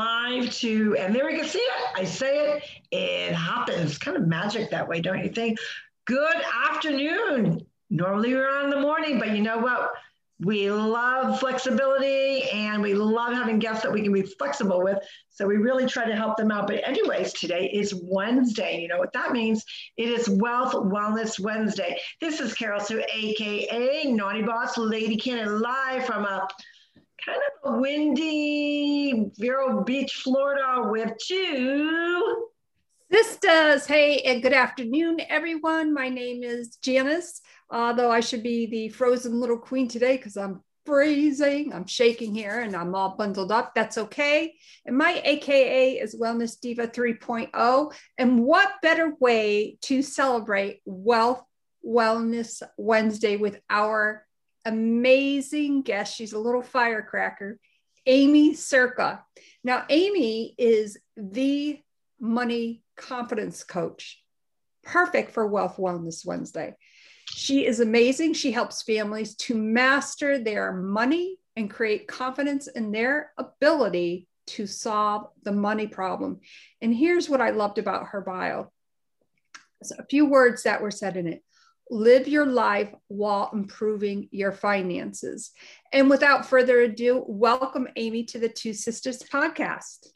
live to, and there we can see it. I say it, it happens. Kind of magic that way, don't you think? Good afternoon. Normally we're on in the morning, but you know what? We love flexibility and we love having guests that we can be flexible with. So we really try to help them out. But, anyways, today is Wednesday. You know what that means? It is Wealth Wellness Wednesday. This is Carol Sue, AKA Naughty Boss Lady Cannon, live from a kind of a windy Vero Beach, Florida, with two sisters. Hey, and good afternoon, everyone. My name is Janice, although I should be the frozen little queen today because I'm freezing. I'm shaking here and I'm all bundled up. That's okay. And my AKA is Wellness Diva 3.0. And what better way to celebrate Wealth Wellness Wednesday with our amazing guest. She's a little firecracker, Amy Circa. Now, Amy is the money confidence coach, perfect for Wealth Wellness Wednesday. She is amazing. She helps families to master their money and create confidence in their ability to solve the money problem. And here's what I loved about her bio. A few words that were said in it live your life while improving your finances. And without further ado, welcome Amy to the Two Sisters podcast.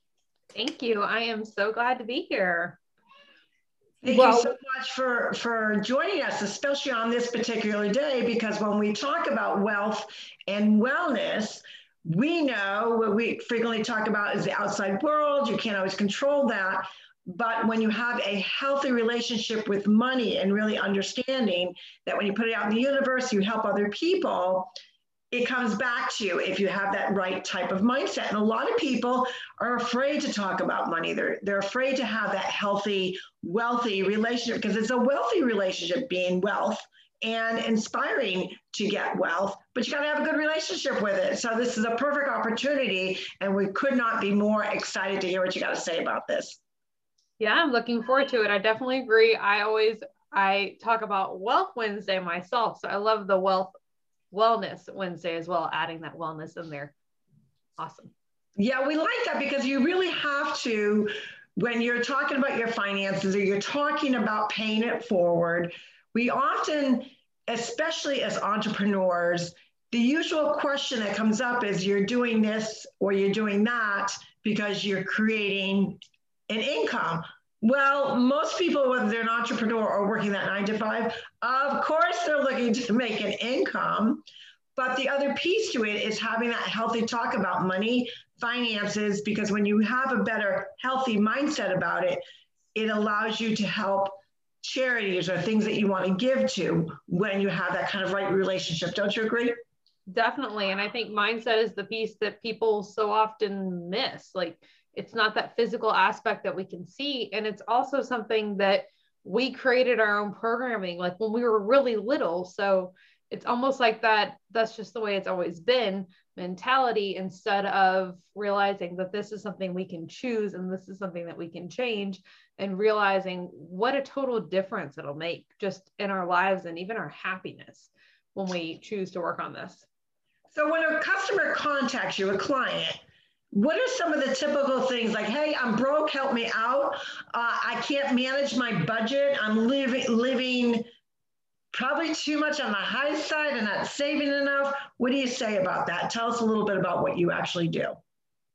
Thank you. I am so glad to be here. Thank well, you so much for, for joining us, especially on this particular day, because when we talk about wealth and wellness, we know what we frequently talk about is the outside world. You can't always control that. But when you have a healthy relationship with money and really understanding that when you put it out in the universe, you help other people, it comes back to you if you have that right type of mindset. And a lot of people are afraid to talk about money. They're, they're afraid to have that healthy, wealthy relationship because it's a wealthy relationship being wealth and inspiring to get wealth, but you got to have a good relationship with it. So this is a perfect opportunity, and we could not be more excited to hear what you got to say about this. Yeah, I'm looking forward to it. I definitely agree. I always I talk about Wealth Wednesday myself, so I love the Wealth Wellness Wednesday as well, adding that wellness in there. Awesome. Yeah, we like that because you really have to when you're talking about your finances or you're talking about paying it forward, we often, especially as entrepreneurs, the usual question that comes up is you're doing this or you're doing that because you're creating an income. Well, most people, whether they're an entrepreneur or working that nine to five, of course they're looking to make an income. But the other piece to it is having that healthy talk about money, finances, because when you have a better, healthy mindset about it, it allows you to help charities or things that you want to give to when you have that kind of right relationship. Don't you agree? Definitely. And I think mindset is the piece that people so often miss. Like, it's not that physical aspect that we can see. And it's also something that we created our own programming like when we were really little. So it's almost like that that's just the way it's always been mentality instead of realizing that this is something we can choose and this is something that we can change and realizing what a total difference it'll make just in our lives and even our happiness when we choose to work on this. So when a customer contacts you a client what are some of the typical things? Like hey i'm broke help me out. Uh, i can't manage my budget. I'm living living probably too much on the high side and not saving enough. What do you say about that? Tell us a little bit about what you actually do.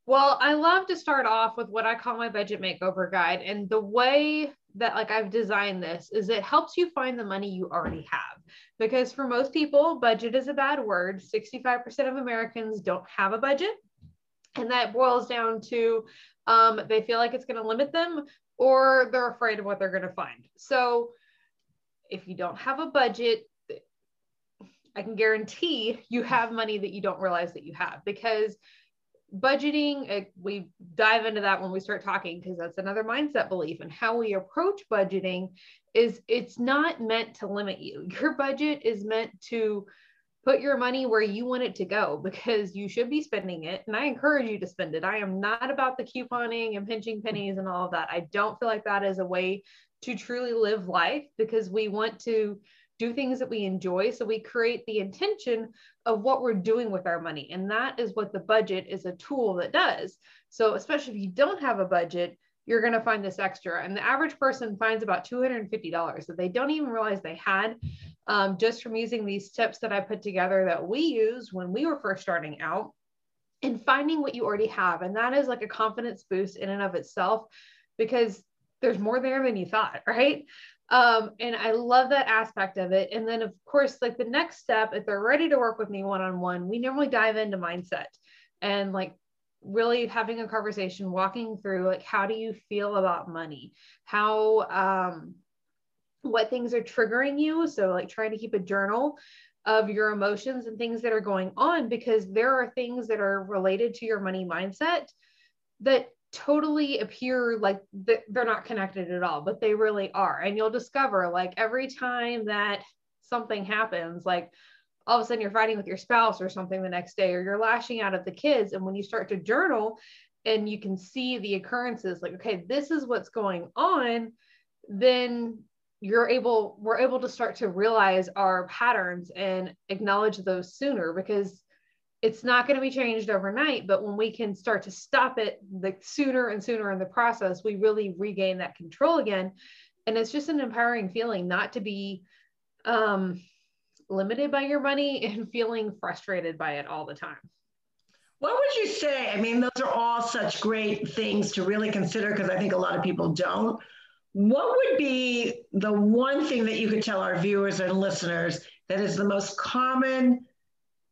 Well i love to start off with what i call my budget makeover guide. And the way that like i've designed this is it helps you find the money you already have. Because for most people budget is a bad word. 65% of americans don't have a budget and that boils down to um, they feel like it's going to limit them or they're afraid of what they're going to find. So if you don't have a budget, I can guarantee you have money that you don't realize that you have because budgeting, we dive into that when we start talking because that's another mindset belief and how we approach budgeting is it's not meant to limit you. Your budget is meant to put your money where you want it to go because you should be spending it. And I encourage you to spend it. I am not about the couponing and pinching mm-hmm. pennies and all of that. I don't feel like that is a way to truly live life because we want to do things that we enjoy. So we create the intention of what we're doing with our money. And that is what the budget is a tool that does. So, especially if you don't have a budget, you're going to find this extra. And the average person finds about $250 that they don't even realize they had um, just from using these tips that I put together that we use when we were first starting out and finding what you already have. And that is like a confidence boost in and of itself because there's more there than you thought, right? Um, and I love that aspect of it. And then, of course, like the next step, if they're ready to work with me one on one, we normally dive into mindset and like really having a conversation, walking through like, how do you feel about money? How, um, what things are triggering you. So, like, trying to keep a journal of your emotions and things that are going on because there are things that are related to your money mindset that totally appear like they're not connected at all, but they really are. And you'll discover like every time that something happens, like all of a sudden you're fighting with your spouse or something the next day, or you're lashing out at the kids. And when you start to journal and you can see the occurrences, like, okay, this is what's going on, then you're able, we're able to start to realize our patterns and acknowledge those sooner because it's not going to be changed overnight but when we can start to stop it the sooner and sooner in the process we really regain that control again. And it's just an empowering feeling not to be um, limited by your money and feeling frustrated by it all the time. What would you say? I mean those are all such great things to really consider because i think a lot of people don't what would be the one thing that you could tell our viewers and listeners that is the most common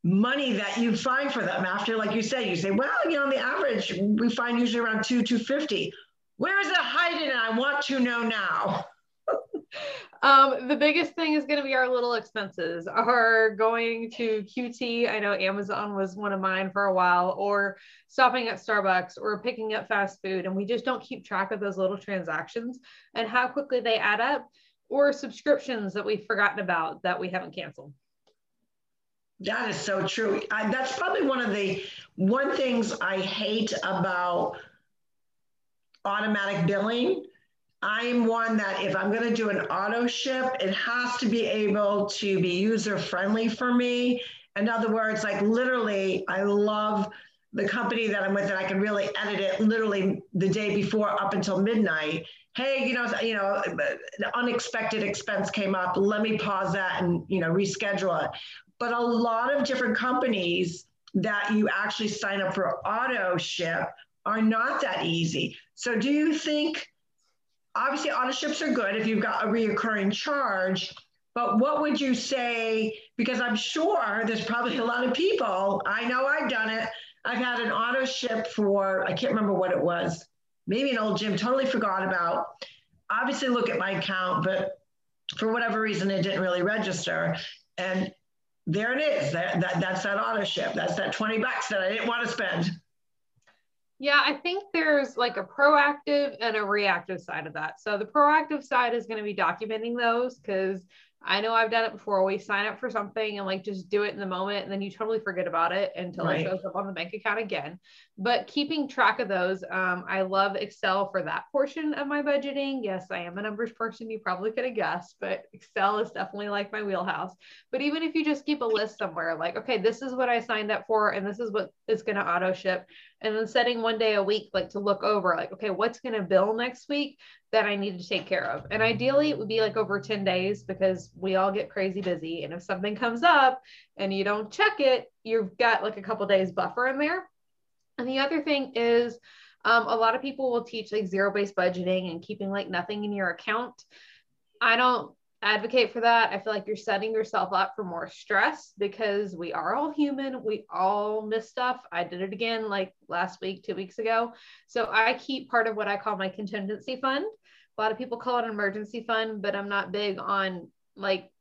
money that you find for them after like you said you say well you know on the average we find usually around two 250 where is it hiding? And i want to know now um, the biggest thing is going to be our little expenses are going to qt i know amazon was one of mine for a while or stopping at starbucks or picking up fast food and we just don't keep track of those little transactions and how quickly they add up or subscriptions that we've forgotten about that we haven't canceled that is so true. I, that's probably one of the one things I hate about automatic billing. I'm one that if I'm going to do an auto ship, it has to be able to be user friendly for me. In other words, like literally, I love the company that I'm with and I can really edit it literally the day before up until midnight. Hey, you know, you know, the unexpected expense came up. Let me pause that and you know reschedule it. But a lot of different companies that you actually sign up for auto ship are not that easy. So do you think obviously auto ships are good if you've got a reoccurring charge, but what would you say? Because I'm sure there's probably a lot of people, I know I've done it. I've had an auto ship for, I can't remember what it was, maybe an old gym, totally forgot about. Obviously, look at my account, but for whatever reason, it didn't really register. And there it is. That, that that's that auto ship. That's that 20 bucks that I didn't want to spend. Yeah, I think there's like a proactive and a reactive side of that. So the proactive side is going to be documenting those because I know I've done it before. We sign up for something and like just do it in the moment, and then you totally forget about it until right. it shows up on the bank account again. But keeping track of those, um, I love Excel for that portion of my budgeting. Yes, I am a numbers person. You probably could have guessed, but Excel is definitely like my wheelhouse. But even if you just keep a list somewhere, like, okay, this is what I signed up for, and this is what is going to auto ship, and then setting one day a week, like to look over, like, okay, what's going to bill next week? that I need to take care of. And ideally, it would be like over 10 days because we all get crazy busy. And if something comes up and you don't check it, you've got like a couple days buffer in there. And the other thing is, um, a lot of people will teach like zero based budgeting and keeping like nothing in your account. I don't advocate for that. I feel like you're setting yourself up for more stress because we are all human. We all miss stuff. I did it again like last week, two weeks ago. So I keep part of what I call my contingency fund. A lot of people call it an emergency fund, but I'm not big on like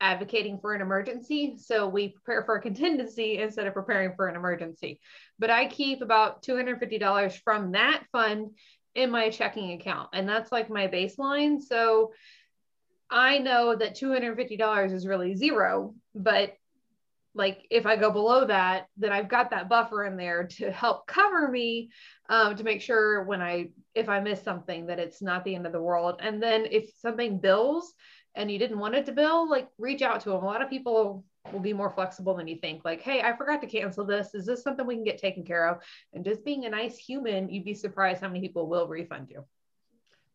advocating for an emergency. So we prepare for a contingency instead of preparing for an emergency. But I keep about $250 from that fund in my checking account. And that's like my baseline. So I know that $250 is really zero, but like if I go below that, then I've got that buffer in there to help cover me um, to make sure when I if I miss something that it's not the end of the world. And then if something bills, and you didn't want it to bill, like reach out to them. A lot of people will be more flexible than you think. Like, hey, I forgot to cancel this. Is this something we can get taken care of? And just being a nice human, you'd be surprised how many people will refund you.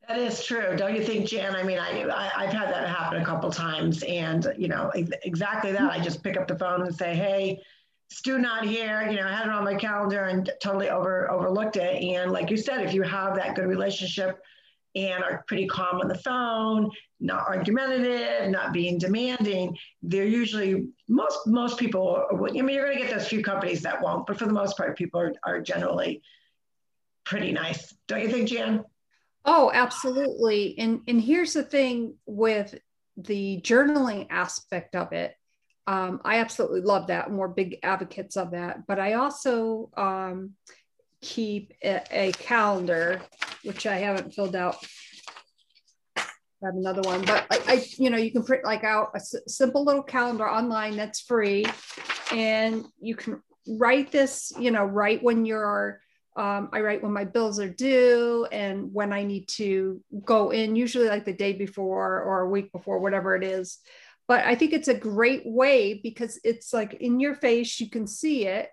That is true, don't you think, Jan? I mean, I, I have had that happen a couple times, and you know exactly that. I just pick up the phone and say, "Hey, Stu not here." You know, I had it on my calendar and totally over overlooked it. And like you said, if you have that good relationship and are pretty calm on the phone, not argumentative, not being demanding, they're usually most most people. I mean, you're going to get those few companies that won't, but for the most part, people are, are generally pretty nice. Don't you think, Jan? Oh, absolutely. And and here's the thing with the journaling aspect of it. Um, I absolutely love that. And we're big advocates of that. But I also um, keep a, a calendar, which I haven't filled out I have another one, but I, I, you know, you can print like out a s- simple little calendar online that's free, and you can write this, you know, right when you're. Um, I write when my bills are due and when I need to go in, usually like the day before or a week before, whatever it is. But I think it's a great way because it's like in your face, you can see it.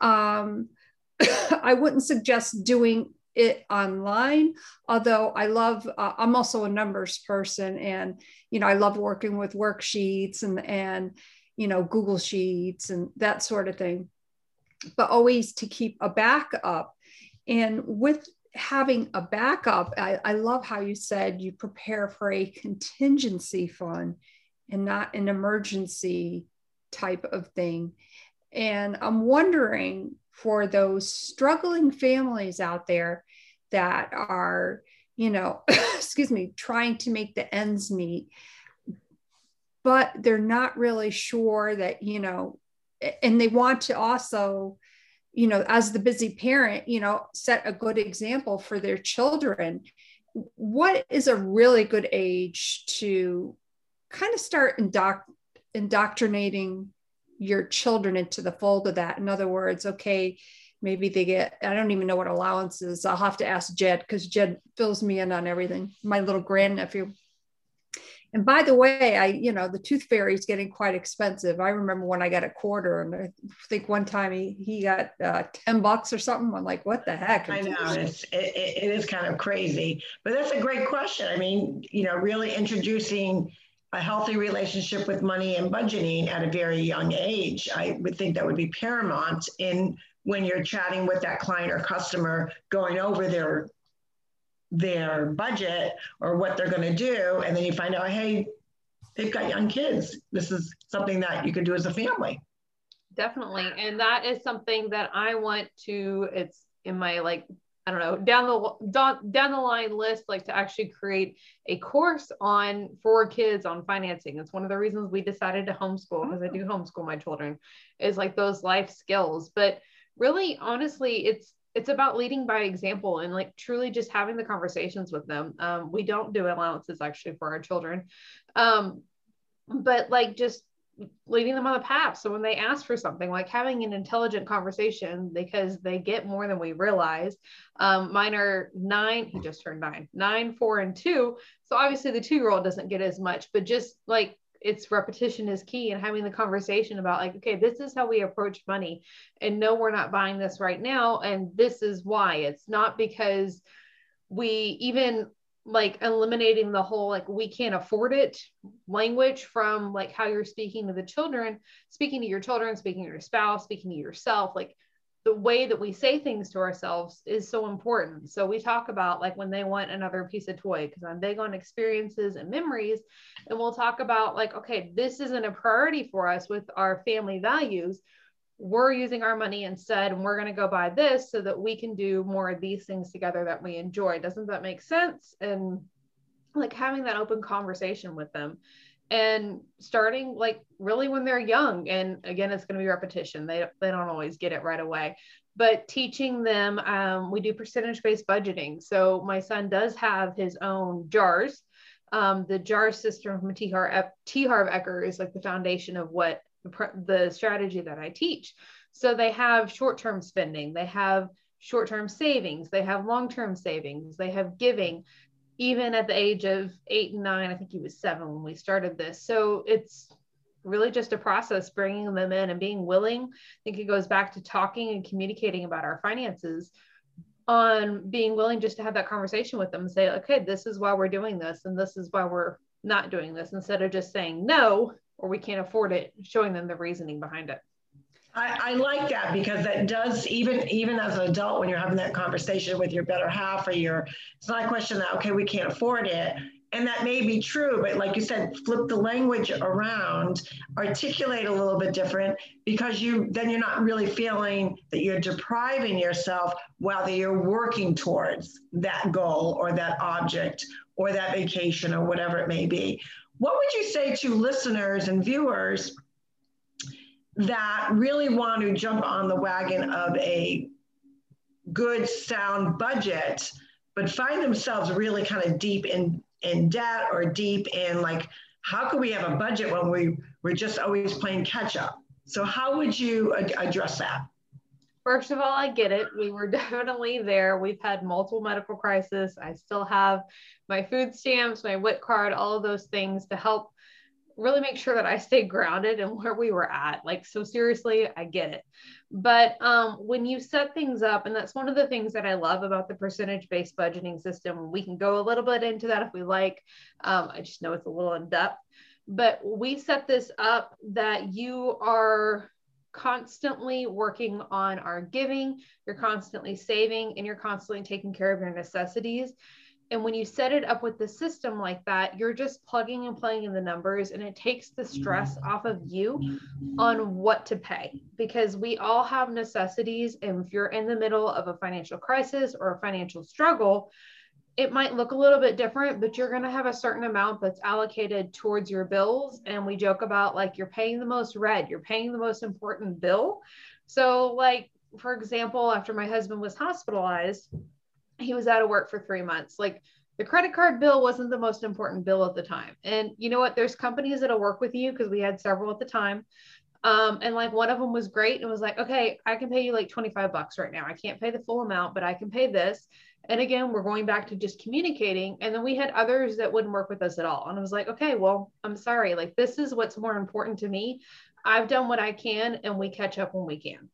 Um, I wouldn't suggest doing it online although i love uh, i'm also a numbers person and you know i love working with worksheets and and you know google sheets and that sort of thing but always to keep a backup and with having a backup I, I love how you said you prepare for a contingency fund and not an emergency type of thing. And i'm wondering for those struggling families out there that are, you know, excuse me, trying to make the ends meet, but they're not really sure that, you know, and they want to also, you know, as the busy parent, you know, set a good example for their children. What is a really good age to kind of start indoc- indoctrinating your children into the fold of that. In other words, okay, maybe they get, I don't even know what allowance is. I'll have to ask Jed because Jed fills me in on everything, my little grandnephew. And by the way, I, you know, the tooth fairy is getting quite expensive. I remember when I got a quarter, and I think one time he, he got uh, 10 bucks or something. I'm like, what the heck? I know it's, it, it is kind of crazy, but that's a great question. I mean, you know, really introducing a healthy relationship with money and budgeting at a very young age. I would think that would be paramount in when you're chatting with that client or customer, going over their their budget or what they're going to do, and then you find out, hey, they've got young kids. This is something that you can do as a family. Definitely, and that is something that I want to. It's in my like I don't know, down the down, down the line list, like to actually create a course on for kids on financing. It's one of the reasons we decided to homeschool because I do homeschool my children, is like those life skills. But really, honestly, it's it's about leading by example and like truly just having the conversations with them. Um, we don't do allowances actually for our children, um, but like just leading them on the path. So when they ask for something, like having an intelligent conversation, because they get more than we realize. Um, mine are nine, he just turned nine, nine, four, and two. So obviously the two year old doesn't get as much, but just like it's repetition is key and having the conversation about like okay this is how we approach money and no we're not buying this right now and this is why. It's not because we even like eliminating the whole like we can't afford it language from like how you're speaking to the children speaking to your children speaking to your spouse speaking to yourself like the way that we say things to ourselves is so important. So we talk about like when they want another piece of toy because i'm big on experiences and memories and we'll talk about like okay this isn't a priority for us with our family values. We're using our money instead and we're going to go buy this so that we can do more of these things together that we enjoy. Doesn't that make sense? And like having that open conversation with them and starting like really when they're young and again it's going to be repetition they, they don't always get it right away but teaching them um, we do percentage based budgeting so my son does have his own jars um, the jar system from T. Harv, T. Harv is like the foundation of what the, the strategy that I teach. So they have short term spending, they have short term savings, they have long term savings, they have giving. Even at the age of eight and nine, I think he was seven when we started this. So it's really just a process bringing them in and being willing. I think it goes back to talking and communicating about our finances on being willing just to have that conversation with them and say, okay, this is why we're doing this and this is why we're not doing this instead of just saying no or we can't afford it, showing them the reasoning behind it. I, I, like that because that does even even as an adult when you're having that conversation with your better half or your it's not a question that okay we can't afford it. And that may be true but like you said flip the language around articulate a little bit different because you then you're not really feeling that you're depriving yourself while you're working towards that goal or that object or that vacation or whatever it may be. What would you say to listeners and viewers that really want to jump on the wagon of a good sound budget but find themselves really kind of deep in in debt or deep in like how could we have a budget when we we're just always playing catch up? So how would you ad- address that? First of all i get it. We were definitely there. We've had multiple medical crises. I still have my food stamps my WIC card all of those things to help really make sure that I stay grounded and where we were at. Like, so seriously, I get it. But um, when you set things up, and that's one of the things that I love about the percentage based budgeting system, we can go a little bit into that if we like. Um, I just know it's a little in depth, but we set this up that you are constantly working on our giving, you're constantly saving, and you're constantly taking care of your necessities. And when you set it up with the system like that, you're just plugging and playing in the numbers and it takes the stress mm-hmm. off of you on what to pay because we all have necessities. And if you're in the middle of a financial crisis or a financial struggle, it might look a little bit different, but you're going to have a certain amount that's allocated towards your bills. And we joke about like you're paying the most red, you're paying the most important bill. So, like, for example, after my husband was hospitalized, he was out of work for three months. Like the credit card bill wasn't the most important bill at the time. And you know what? There's companies that'll work with you because we had several at the time. Um, and like one of them was great and was like, okay, I can pay you like 25 bucks right now. I can't pay the full amount, but I can pay this. And again, we're going back to just communicating. And then we had others that wouldn't work with us at all. And I was like, okay, well, I'm sorry. Like, this is what's more important to me. I've done what I can, and we catch up when we can.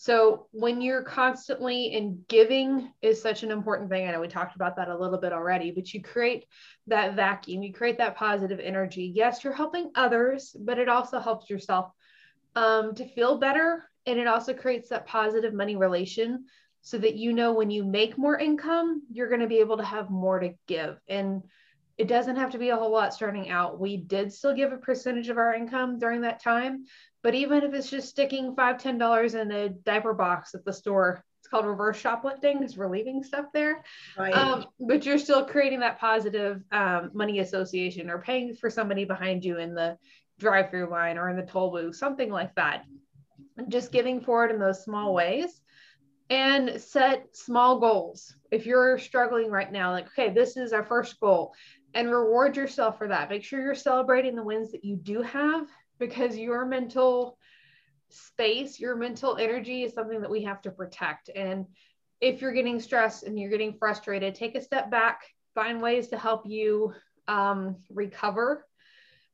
So when you're constantly in giving is such an important thing. I know we talked about that a little bit already, but you create that vacuum, you create that positive energy. Yes, you're helping others, but it also helps yourself um, to feel better. And it also creates that positive money relation so that you know when you make more income, you're going to be able to have more to give. And it doesn't have to be a whole lot starting out. We did still give a percentage of our income during that time, but even if it's just sticking five, ten dollars in a diaper box at the store, it's called reverse shoplifting because we're leaving stuff there. Right. Um, but you're still creating that positive um, money association or paying for somebody behind you in the drive-through line or in the toll booth, something like that. Just giving forward in those small ways and set small goals. If you're struggling right now, like, okay, this is our first goal and reward yourself for that. Make sure you're celebrating the wins that you do have because your mental space, your mental energy is something that we have to protect. And if you're getting stressed and you're getting frustrated, take a step back, find ways to help you um, recover.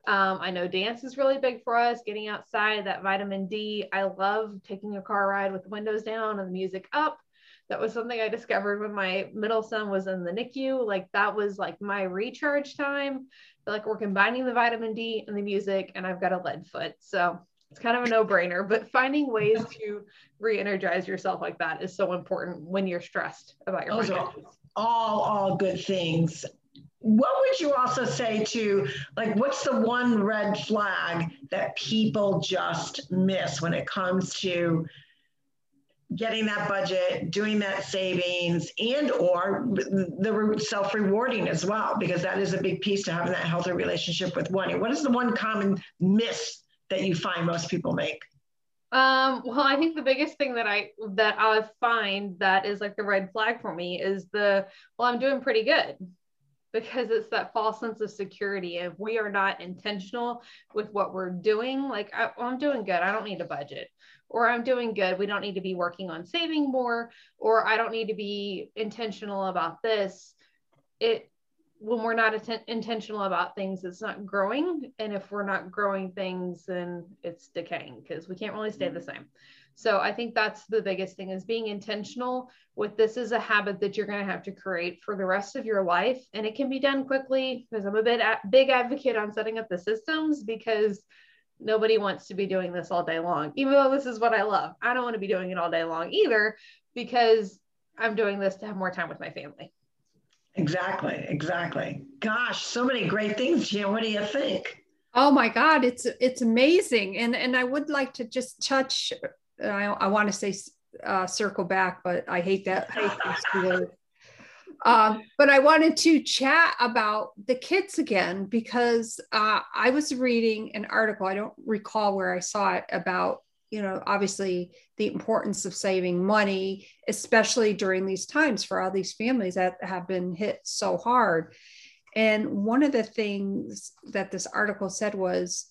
Um, I know dance is really big for us, getting outside, that vitamin D. I love taking a car ride with the windows down and the music up that was something I discovered when my middle son was in the NICU. Like that was like my recharge time. Like we're combining the vitamin D and the music, and I've got a lead foot. So it's kind of a no-brainer. But finding ways to re-energize yourself like that is so important when you're stressed about your Those finances. All all good things. What would you also say to like what's the one red flag that people just miss when it comes to getting that budget, doing that savings, and or the self-rewarding as well, because that is a big piece to having that healthy relationship with money. What is the one common miss that you find most people make? Um, well, I think the biggest thing that I that I find that is like the red flag for me is the well, I'm doing pretty good because it's that false sense of security. If we are not intentional with what we're doing, like I, am doing good, I don't need a budget or I'm doing good. We don't need to be working on saving more, or I don't need to be intentional about this. It when we're not att- intentional about things, it's not growing. And if we're not growing things, then it's decaying because we can't really stay the mm-hmm. same. So I think that's the biggest thing is being intentional with this is a habit that you're going to have to create for the rest of your life. And it can be done quickly because I'm a bit a- big advocate on setting up the systems because nobody wants to be doing this all day long, even though this is what I love. I don't want to be doing it all day long either because I'm doing this to have more time with my family. Exactly, exactly. Gosh, so many great things, Jim. What do you think? Oh my God, it's it's amazing, and and I would like to just touch. I, I want to say uh, circle back, but I hate that. I hate Um, but I wanted to chat about the kids again because uh, I was reading an article. I don't recall where I saw it about you know, obviously the importance of saving money, especially during these times for all these families that have been hit so hard. And one of the things that this article said was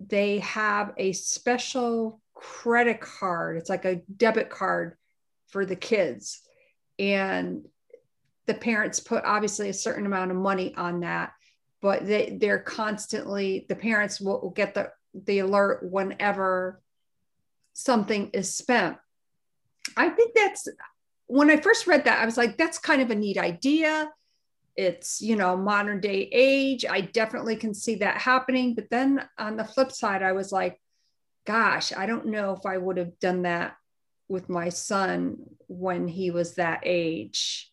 they have a special credit card. It's like a debit card for the kids. And the parents put obviously a certain amount of money on that, but they, they're constantly, the parents will, will get the, the alert whenever something is spent. I think that's when I first read that, I was like, that's kind of a neat idea. It's, you know, modern day age. I definitely can see that happening. But then on the flip side, I was like, gosh, I don't know if I would have done that with my son when he was that age.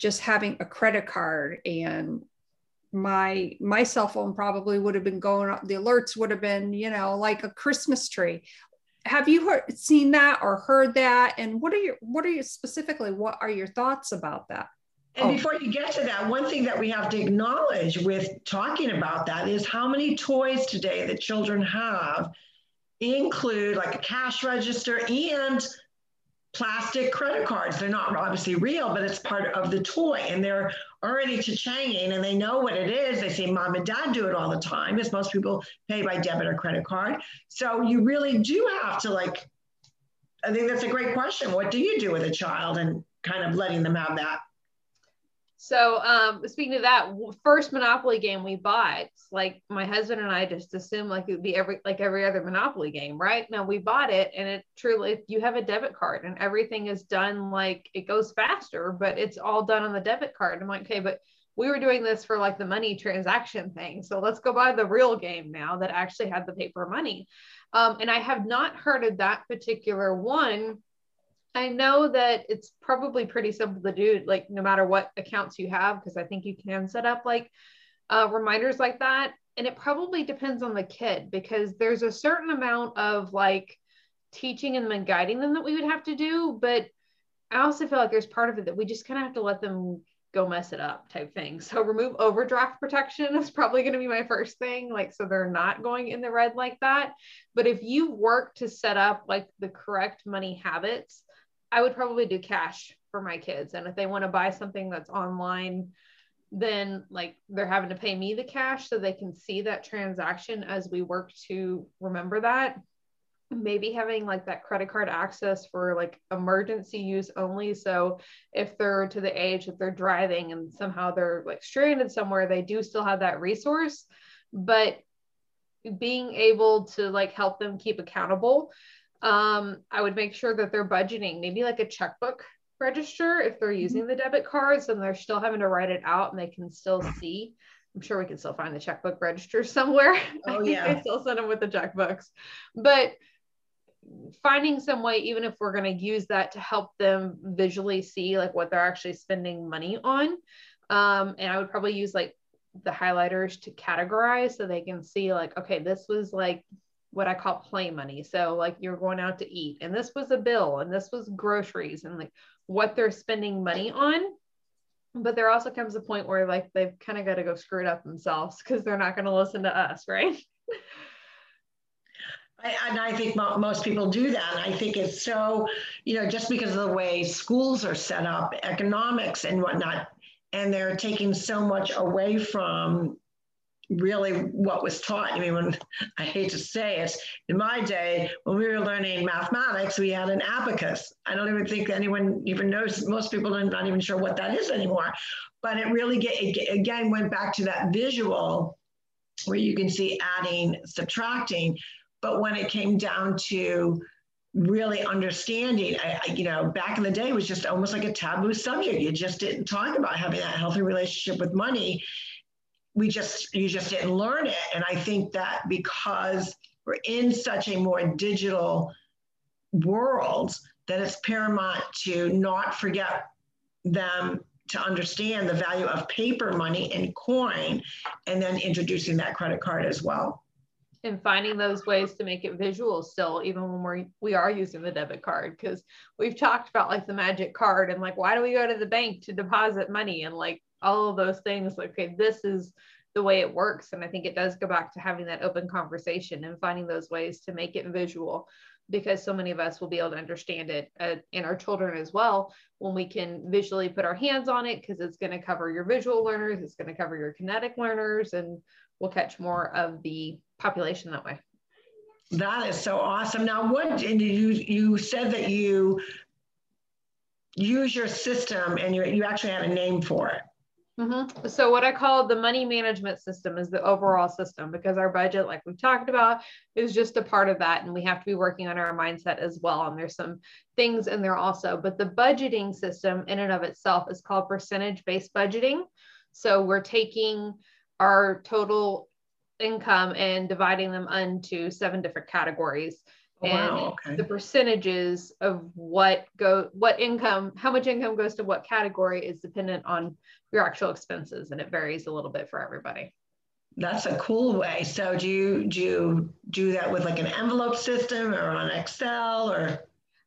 Just having a credit card and my my cell phone probably would have been going up the alerts would have been you know like a christmas tree have you heard seen that or heard that and what are your what are you specifically what are your thoughts about that and oh. before you get to that one thing that we have to acknowledge with talking about that is how many toys today that children have include like a cash register and plastic credit cards. They're not obviously real, but it's part of the toy. And they're already cha-changing and they know what it is. They say mom and dad do it all the time, as most people pay by debit or credit card. So you really do have to like, I think that's a great question. What do you do with a child and kind of letting them have that? So, um, speaking of that, first Monopoly game we bought, like my husband and I just assumed like it would be every like every other Monopoly game, right? Now we bought it, and it truly you have a debit card, and everything is done like it goes faster, but it's all done on the debit card. I'm like, okay, but we were doing this for like the money transaction thing, so let's go buy the real game now that actually had the paper money. Um, and I have not heard of that particular one I know that it's probably pretty simple to do, like no matter what accounts you have, because I think you can set up like uh, reminders like that. And it probably depends on the kid because there's a certain amount of like teaching and guiding them that we would have to do. But I also feel like there's part of it that we just kind of have to let them go mess it up type thing. So remove overdraft protection is probably going to be my first thing. Like, so they're not going in the red like that. But if you work to set up like the correct money habits, I would probably do cash for my kids. And if they want to buy something that's online, then like they're having to pay me the cash so they can see that transaction as we work to remember that. Maybe having like that credit card access for like emergency use only. So if they're to the age that they're driving and somehow they're like stranded somewhere, they do still have that resource. But being able to like help them keep accountable um, I would make sure that they're budgeting, maybe like a checkbook register if they're mm-hmm. using the debit cards and they're still having to write it out and they can still see. I'm sure we can still find the checkbook register somewhere. Oh yeah, I still send them with the checkbooks, but finding some way, even if we're going to use that to help them visually see like what they're actually spending money on. Um, and I would probably use like the highlighters to categorize so they can see like, okay, this was like what I call play money. So like you're going out to eat and this was a bill and this was groceries and like what they're spending money on. But there also comes a point where like they've kind of got to go screw it up themselves because they're not going to listen to us, right? I, and I think mo- most people do that. I think it's so, you know, just because of the way schools are set up, economics and whatnot, and they're taking so much away from really what was taught. I mean, when I hate to say it, in my day, when we were learning mathematics, we had an abacus. I don't even think anyone even knows, most people are not even sure what that is anymore. But it really, get, it again, went back to that visual where you can see adding, subtracting. But when it came down to really understanding, I, I, you know, back in the day it was just almost like a taboo subject. You just didn't talk about having that healthy relationship with money we just you just didn't learn it. And i think that because we're in such a more digital world that it's paramount to not forget them to understand the value of paper money and coin and then introducing that credit card as well. And finding those ways to make it visual still even when we're we are using the debit card because we've talked about like the magic card and like why do we go to the bank to deposit money? And like all of those things okay this is the way it works. And i think it does go back to having that open conversation and finding those ways to make it visual because so many of us will be able to understand it uh, and our children as well when we can visually put our hands on it because it's going to cover your visual learners it's going to cover your kinetic learners and we'll catch more of the population that way. That is so awesome. Now what you you said that you use your system and you you actually had a name for it Mm-hmm. So what I call the money management system is the overall system because our budget, like we've talked about, is just a part of that, and we have to be working on our mindset as well. And there's some things in there also, but the budgeting system in and of itself is called percentage-based budgeting. So we're taking our total income and dividing them into seven different categories. Oh, and wow, okay. the percentages of what go what income how much income goes to what category is dependent on your actual expenses and it varies a little bit for everybody that's a cool way so do you do you do that with like an envelope system or on excel or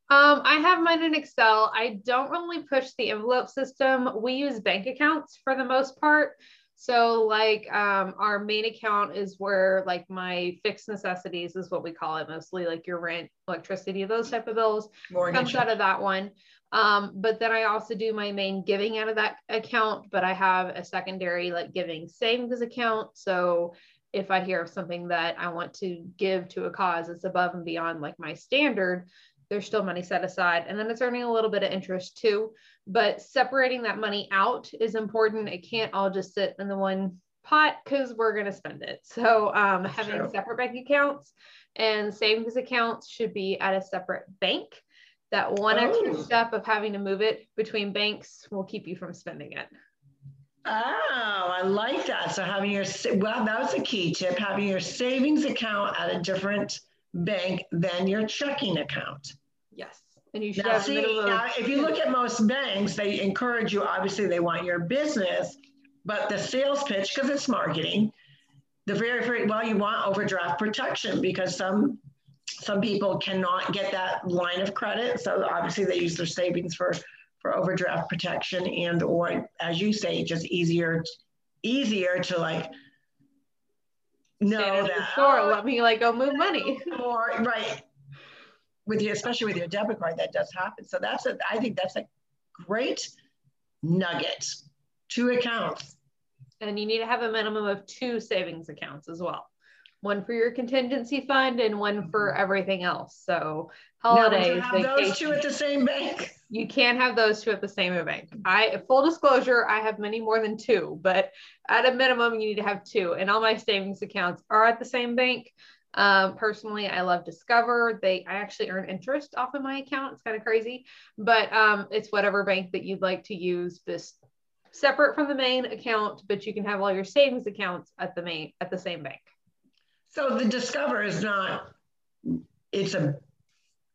um, I have mine in Excel. I don't really push the envelope system. We use bank accounts for the most part. So like um, our main account is where like my fixed necessities is what we call it mostly like your rent, electricity, those type of bills Mortgage. comes out of that one. Um, but then I also do my main giving out of that account, but I have a secondary like giving savings account. So if I hear of something that I want to give to a cause that's above and beyond like my standard, there's still money set aside. And then it's earning a little bit of interest too. But separating that money out is important. It can't all just sit in the one pot because we're going to spend it. So um, having true. separate bank accounts and savings accounts should be at a separate bank that one oh. extra step of having to move it between banks will keep you from spending it. Oh, I like that. So having your well, that was a key tip. Having your savings account at a different bank than your checking account. And you should now, see, now, if you look at most banks, they encourage you, obviously, they want your business, but the sales pitch, because it's marketing, the very, very well, you want overdraft protection because some some people cannot get that line of credit. So obviously they use their savings for, for overdraft protection and or as you say, just easier easier to like know that store, oh, let me like go move money. Or right. With you, especially with your debit card, that does happen. So that's a I think that's a great nugget. Two accounts. And you need to have a minimum of two savings accounts as well one for your contingency fund and one for mm-hmm. everything else. So holidays, now, have those two at the same bank. You can't have those two at the same bank. I full disclosure, I have many more than two, but at a minimum, you need to have two. And all my savings accounts are at the same bank. Um, personally, I love Discover. They I actually earn interest off of my account. It's kind of crazy, but um, it's whatever bank that you'd like to use. This separate from the main account, but you can have all your savings accounts at the main at the same bank. So the Discover is not, it's a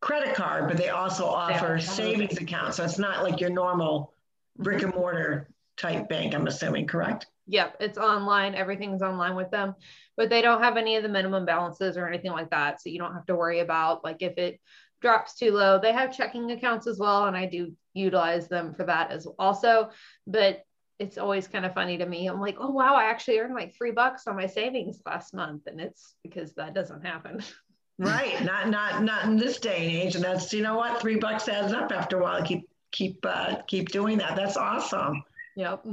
credit card, but they also offer savings accounts. So it's not like your normal brick and mortar type bank, I'm assuming, correct? Yep, it's online. Everything's online with them, but they don't have any of the minimum balances or anything like that. So you don't have to worry about like if it drops too low. They have checking accounts as well, and I do utilize them for that as also. But it's always kind of funny to me. I'm like, oh wow, I actually earned like three bucks on my savings last month, and it's because that doesn't happen. right, not not not in this day and age, and that's you know what, three bucks adds up after a while. Keep keep uh, keep doing that. That's awesome. Yep.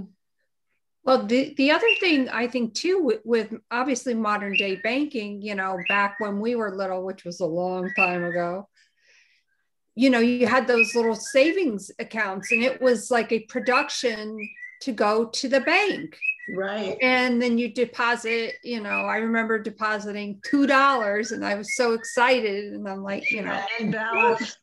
Well, the, the other thing I think too, with, with, obviously modern day banking, you know, back when we were little, which was a long time ago, you know, you had those little savings accounts and it was like a production to go to the bank. Right. And then you deposit, you know, I remember depositing $2 and I was so excited. And I'm like, you know, and balance.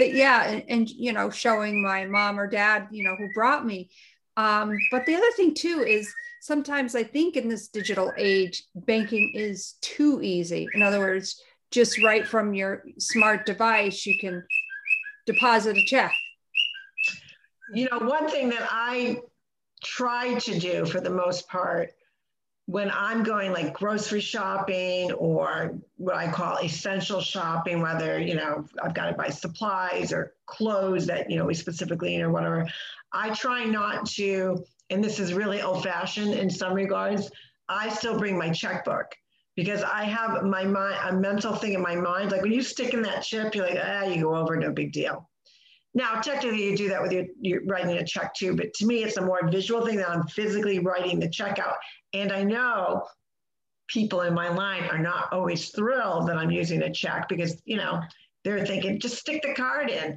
That, yeah. And, and, you know, showing my mom or dad, you know, who brought me. Um, but the other thing too is sometimes I think in this digital age, banking is too easy. In other words, just right from your smart device, you can deposit a check. You know, one thing that I try to do for the most part when I'm going like grocery shopping or what I call essential shopping, whether, you know, I've got to buy supplies or clothes that, you know, we specifically need or whatever, I try not to, and this is really old fashioned in some regards, I still bring my checkbook because I have my mind, a mental thing in my mind. Like when you stick in that chip, you're like, ah, you go over, no big deal. Now, technically, you do that with your, you're writing a check too, but to me, it's a more visual thing that I'm physically writing the check out. And I know people in my line are not always thrilled that I'm using a check because, you know, they're thinking, just stick the card in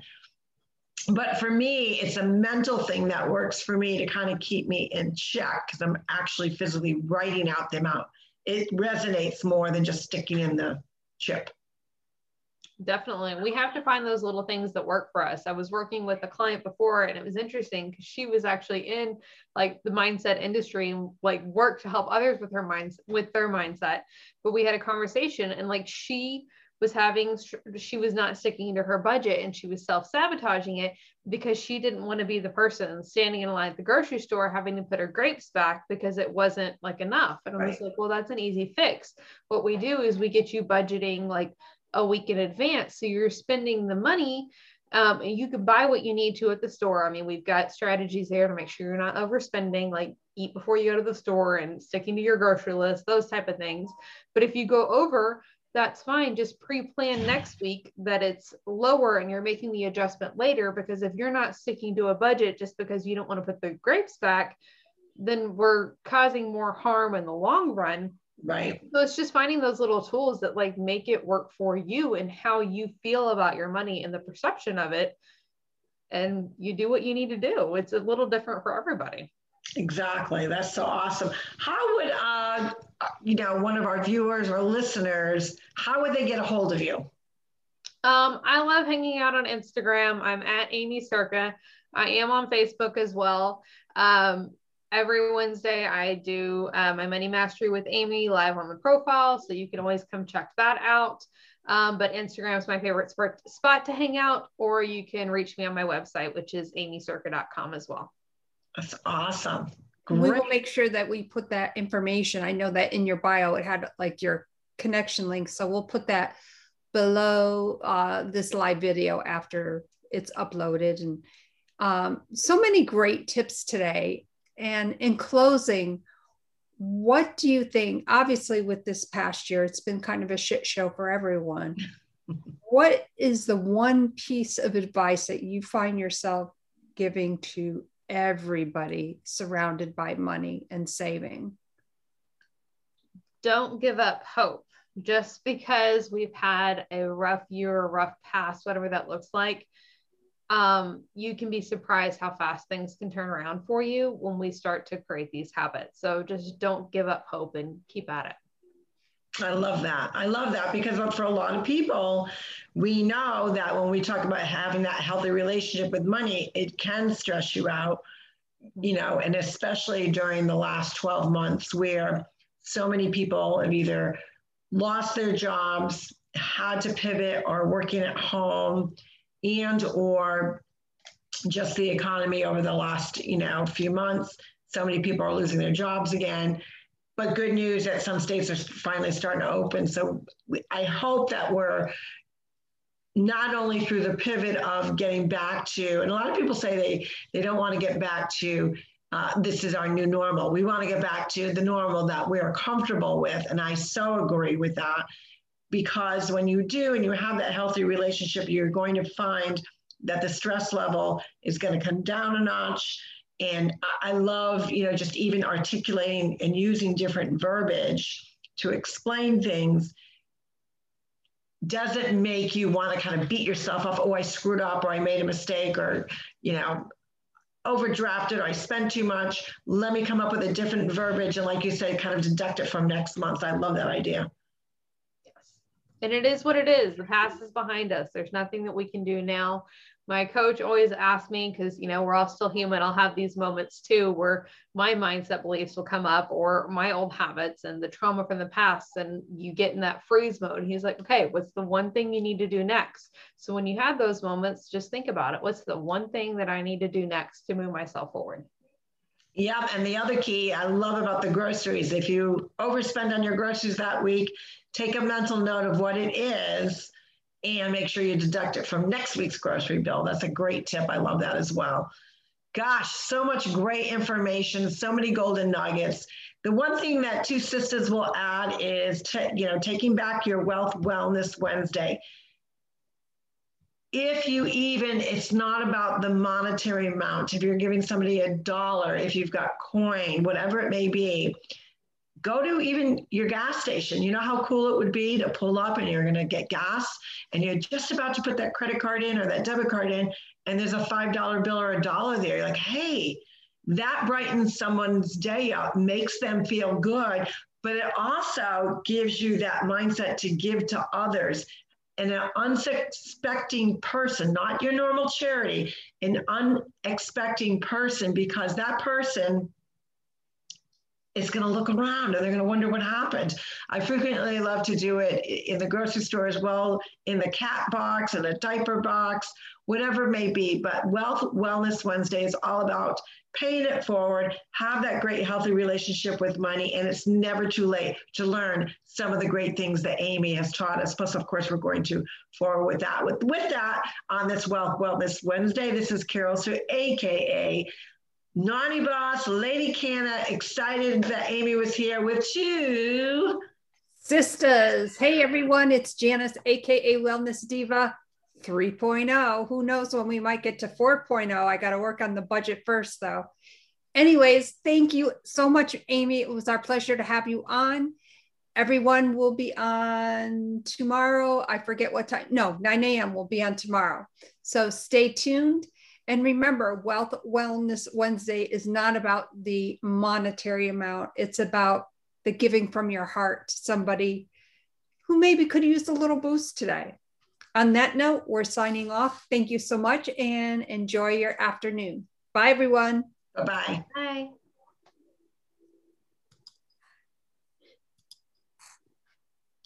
but for me, it's a mental thing that works for me to kind of keep me in check because I'm actually physically writing out the amount. It resonates more than just sticking in the chip. Definitely. We have to find those little things that work for us. I was working with a client before and it was interesting because she was actually in like the mindset industry and like work to help others with her minds with their mindset. But we had a conversation and like she was having she was not sticking to her budget and she was self-sabotaging it because she didn't want to be the person standing in line at the grocery store having to put her grapes back because it wasn't like enough and i was right. like well that's an easy fix what we do is we get you budgeting like a week in advance so you're spending the money um, and you can buy what you need to at the store. I mean, we've got strategies there to make sure you're not overspending, like eat before you go to the store and sticking to your grocery list, those type of things. But if you go over, that's fine. Just pre-plan next week that it's lower and you're making the adjustment later because if you're not sticking to a budget just because you don't want to put the grapes back, then we're causing more harm in the long run. Right. So it's just finding those little tools that like make it work for you and how you feel about your money and the perception of it. And you do what you need to do. It's a little different for everybody. Exactly. That's so awesome. How would, uh, you know, one of our viewers or listeners, how would they get a hold of you? Um, I love hanging out on Instagram. I'm at Amy Circa. I am on Facebook as well. Um, every Wednesday, I do uh, my money mastery with Amy live on the profile. So you can always come check that out. Um, but Instagram is my favorite spot, spot to hang out, or you can reach me on my website, which is amycirca.com as well. That's awesome. Great. We will make sure that we put that information. I know that in your bio it had like your connection link, so we'll put that below uh, this live video after it's uploaded. And um, so many great tips today. And in closing, what do you think? Obviously, with this past year, it's been kind of a shit show for everyone. what is the one piece of advice that you find yourself giving to everybody surrounded by money and saving. Don't give up hope. Just because we've had a rough year, a rough past, whatever that looks like, um, you can be surprised how fast things can turn around for you when we start to create these habits. So just don't give up hope and keep at it. I love that. I love that because for a lot of people, we know that when we talk about having that healthy relationship with money, it can stress you out, you know, and especially during the last 12 months where so many people have either lost their jobs, had to pivot or working at home and or just the economy over the last, you know, few months. So many people are losing their jobs again but good news that some states are finally starting to open. So I hope that we're not only through the pivot of getting back to, and a lot of people say they they don't want to get back to uh, this is our new normal. We want to get back to the normal that we're comfortable with, and I so agree with that because when you do and you have that healthy relationship, you're going to find that the stress level is going to come down a notch And I love, you know, just even articulating and using different verbiage to explain things doesn't make you want to kind of beat yourself up. Oh, I screwed up, or I made a mistake, or, you know, overdrafted, or I spent too much. Let me come up with a different verbiage. And like you said, kind of deduct it from next month. I love that idea. And it is what it is. The past is behind us. There's nothing that we can do now my coach always asks me because you know we're all still human i'll have these moments too where my mindset beliefs will come up or my old habits and the trauma from the past and you get in that freeze mode he's like okay what's the one thing you need to do next so when you have those moments just think about it what's the one thing that i need to do next to move myself forward Yep. and the other key I love about the groceries, if you overspend on your groceries that week, take a mental note of what it is and make sure you deduct it from next week's grocery bill. That's a great tip. I love that as well. Gosh, so much great information, so many golden nuggets. The one thing that Two Sisters will add is, you know, taking back your Wealth Wellness Wednesday. If you even, it's not about the monetary amount. If you're giving somebody a dollar, if you've got coin, whatever it may be, go to even your gas station. You know how cool it would be to pull up and you're going to get gas and you're just about to put that credit card in or that debit card in, and there's a $5 bill or a dollar there. You're like, hey, that brightens someone's day up, makes them feel good, but it also gives you that mindset to give to others. And an unsuspecting person, not your normal charity, an unexpecting person, because that person is going to look around and they're going to wonder what happened. I frequently love to do it in the grocery store as well, in the cat box, in a diaper box, whatever it may be. But Wealth Wellness Wednesday is all about paying it forward, have that great healthy relationship with money, and it's never too late to learn some of the great things that Amy has taught us. Plus, of course, we're going to forward with that. With, with that, on this Wealth Wellness Wednesday, this is Carol Sue, aka Naughty Boss, Lady Canna, excited that Amy was here with you. Sisters. Hey everyone, it's Janice, aka Wellness Diva 3.0. Who knows when we might get to 4.0? I got to work on the budget first though. Anyways, thank you so much, Amy. It was our pleasure to have you on. Everyone will be on tomorrow. I forget what time. No, 9 a.m. will be on tomorrow. So stay tuned. And remember, Wealth Wellness Wednesday is not about the monetary amount, it's about the giving from your heart to somebody who maybe could use a little boost today. On that note, we're signing off. Thank you so much and enjoy your afternoon. Bye, everyone. Bye-bye. Bye.